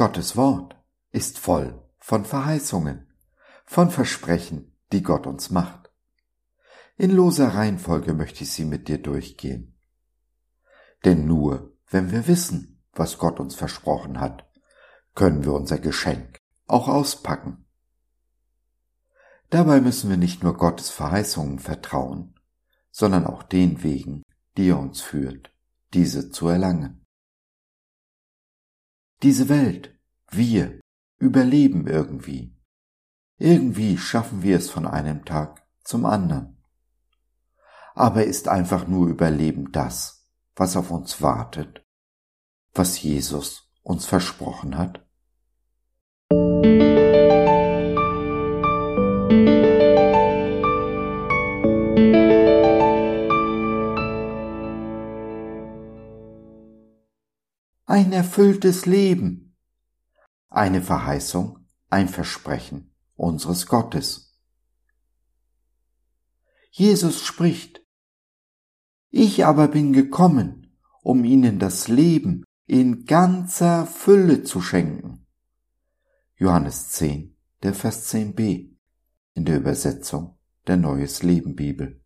Gottes Wort ist voll von Verheißungen, von Versprechen, die Gott uns macht. In loser Reihenfolge möchte ich sie mit dir durchgehen. Denn nur wenn wir wissen, was Gott uns versprochen hat, können wir unser Geschenk auch auspacken. Dabei müssen wir nicht nur Gottes Verheißungen vertrauen, sondern auch den Wegen, die er uns führt, diese zu erlangen. Diese Welt, wir, überleben irgendwie. Irgendwie schaffen wir es von einem Tag zum anderen. Aber ist einfach nur Überleben das, was auf uns wartet, was Jesus uns versprochen hat? Ein erfülltes Leben. Eine Verheißung, ein Versprechen unseres Gottes. Jesus spricht, Ich aber bin gekommen, um ihnen das Leben in ganzer Fülle zu schenken. Johannes 10, der Vers 10b in der Übersetzung der Neues Leben Bibel.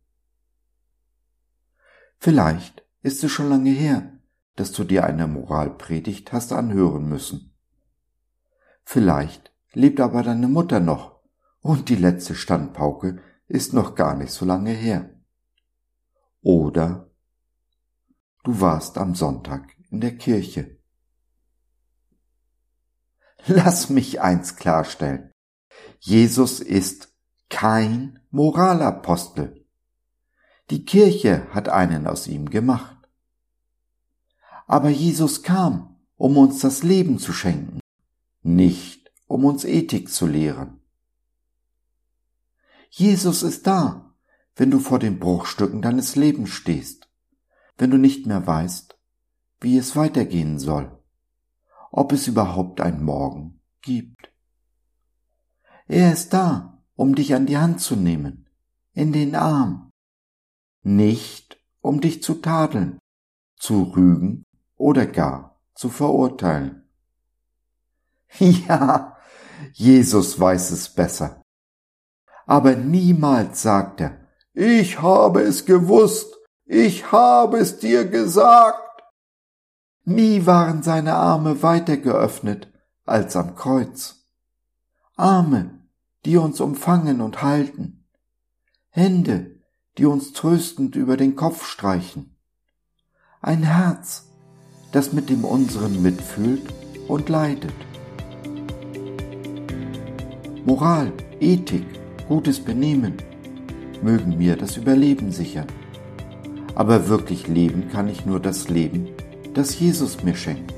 Vielleicht ist es schon lange her, dass du dir eine Moralpredigt hast anhören müssen. Vielleicht lebt aber deine Mutter noch und die letzte Standpauke ist noch gar nicht so lange her. Oder du warst am Sonntag in der Kirche. Lass mich eins klarstellen. Jesus ist kein Moralapostel. Die Kirche hat einen aus ihm gemacht. Aber Jesus kam, um uns das Leben zu schenken, nicht um uns Ethik zu lehren. Jesus ist da, wenn du vor den Bruchstücken deines Lebens stehst, wenn du nicht mehr weißt, wie es weitergehen soll, ob es überhaupt ein Morgen gibt. Er ist da, um dich an die Hand zu nehmen, in den Arm, nicht um dich zu tadeln, zu rügen oder gar zu verurteilen. Ja, Jesus weiß es besser. Aber niemals sagt er, ich habe es gewusst, ich habe es dir gesagt. Nie waren seine Arme weiter geöffnet als am Kreuz. Arme, die uns umfangen und halten. Hände, die uns tröstend über den Kopf streichen. Ein Herz, das mit dem unseren mitfühlt und leidet. Moral, Ethik, gutes Benehmen mögen mir das Überleben sichern. Aber wirklich leben kann ich nur das Leben, das Jesus mir schenkt.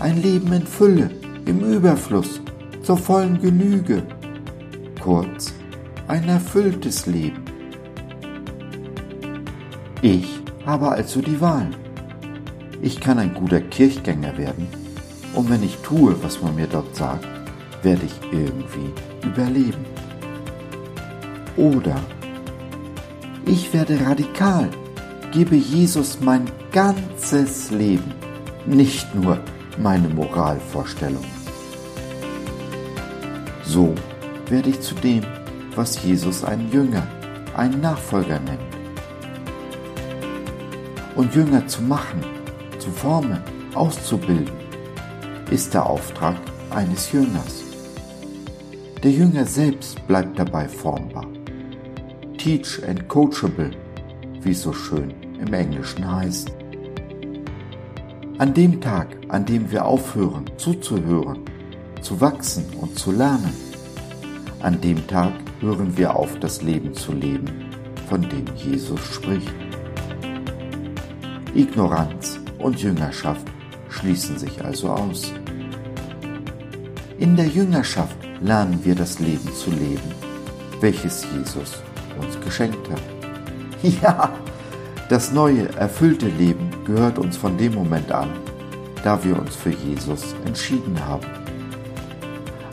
Ein Leben in Fülle, im Überfluss, zur vollen Genüge. Kurz, ein erfülltes Leben. Ich habe also die Wahl. Ich kann ein guter Kirchgänger werden und wenn ich tue, was man mir dort sagt, werde ich irgendwie überleben. Oder ich werde radikal, gebe Jesus mein ganzes Leben, nicht nur meine Moralvorstellung. So werde ich zu dem, was Jesus einen Jünger, einen Nachfolger nennt. Und Jünger zu machen, zu formen, auszubilden, ist der Auftrag eines Jüngers. Der Jünger selbst bleibt dabei formbar. Teach and coachable, wie es so schön im Englischen heißt. An dem Tag, an dem wir aufhören zuzuhören, zu wachsen und zu lernen, an dem Tag hören wir auf, das Leben zu leben, von dem Jesus spricht. Ignoranz und Jüngerschaft schließen sich also aus. In der Jüngerschaft lernen wir das Leben zu leben, welches Jesus uns geschenkt hat. Ja, das neue, erfüllte Leben gehört uns von dem Moment an, da wir uns für Jesus entschieden haben.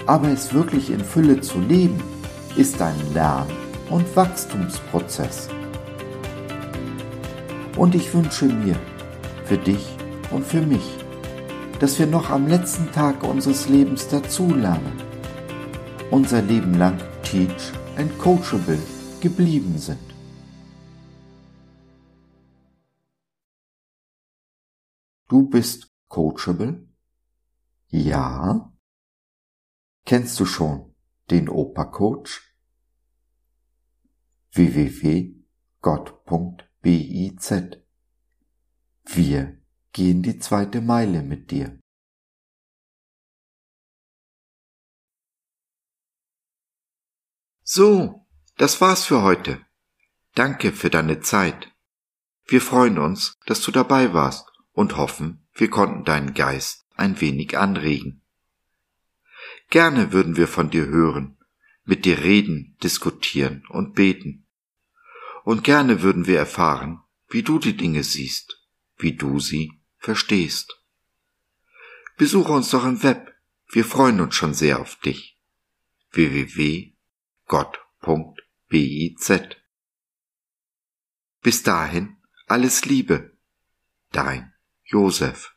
Aber es wirklich in Fülle zu leben, ist ein Lern- und Wachstumsprozess. Und ich wünsche mir, für dich und für mich, dass wir noch am letzten Tag unseres Lebens dazulernen, unser Leben lang teach and coachable geblieben sind. Du bist coachable? Ja. Kennst du schon den Opa-Coach? www.gott.biz Wir gehen die zweite Meile mit dir. So, das war's für heute. Danke für deine Zeit. Wir freuen uns, dass du dabei warst und hoffen, wir konnten deinen Geist ein wenig anregen. Gerne würden wir von dir hören, mit dir reden, diskutieren und beten. Und gerne würden wir erfahren, wie du die Dinge siehst, wie du sie verstehst. Besuche uns doch im Web, wir freuen uns schon sehr auf dich. www.gott.biz Bis dahin alles Liebe, dein Josef.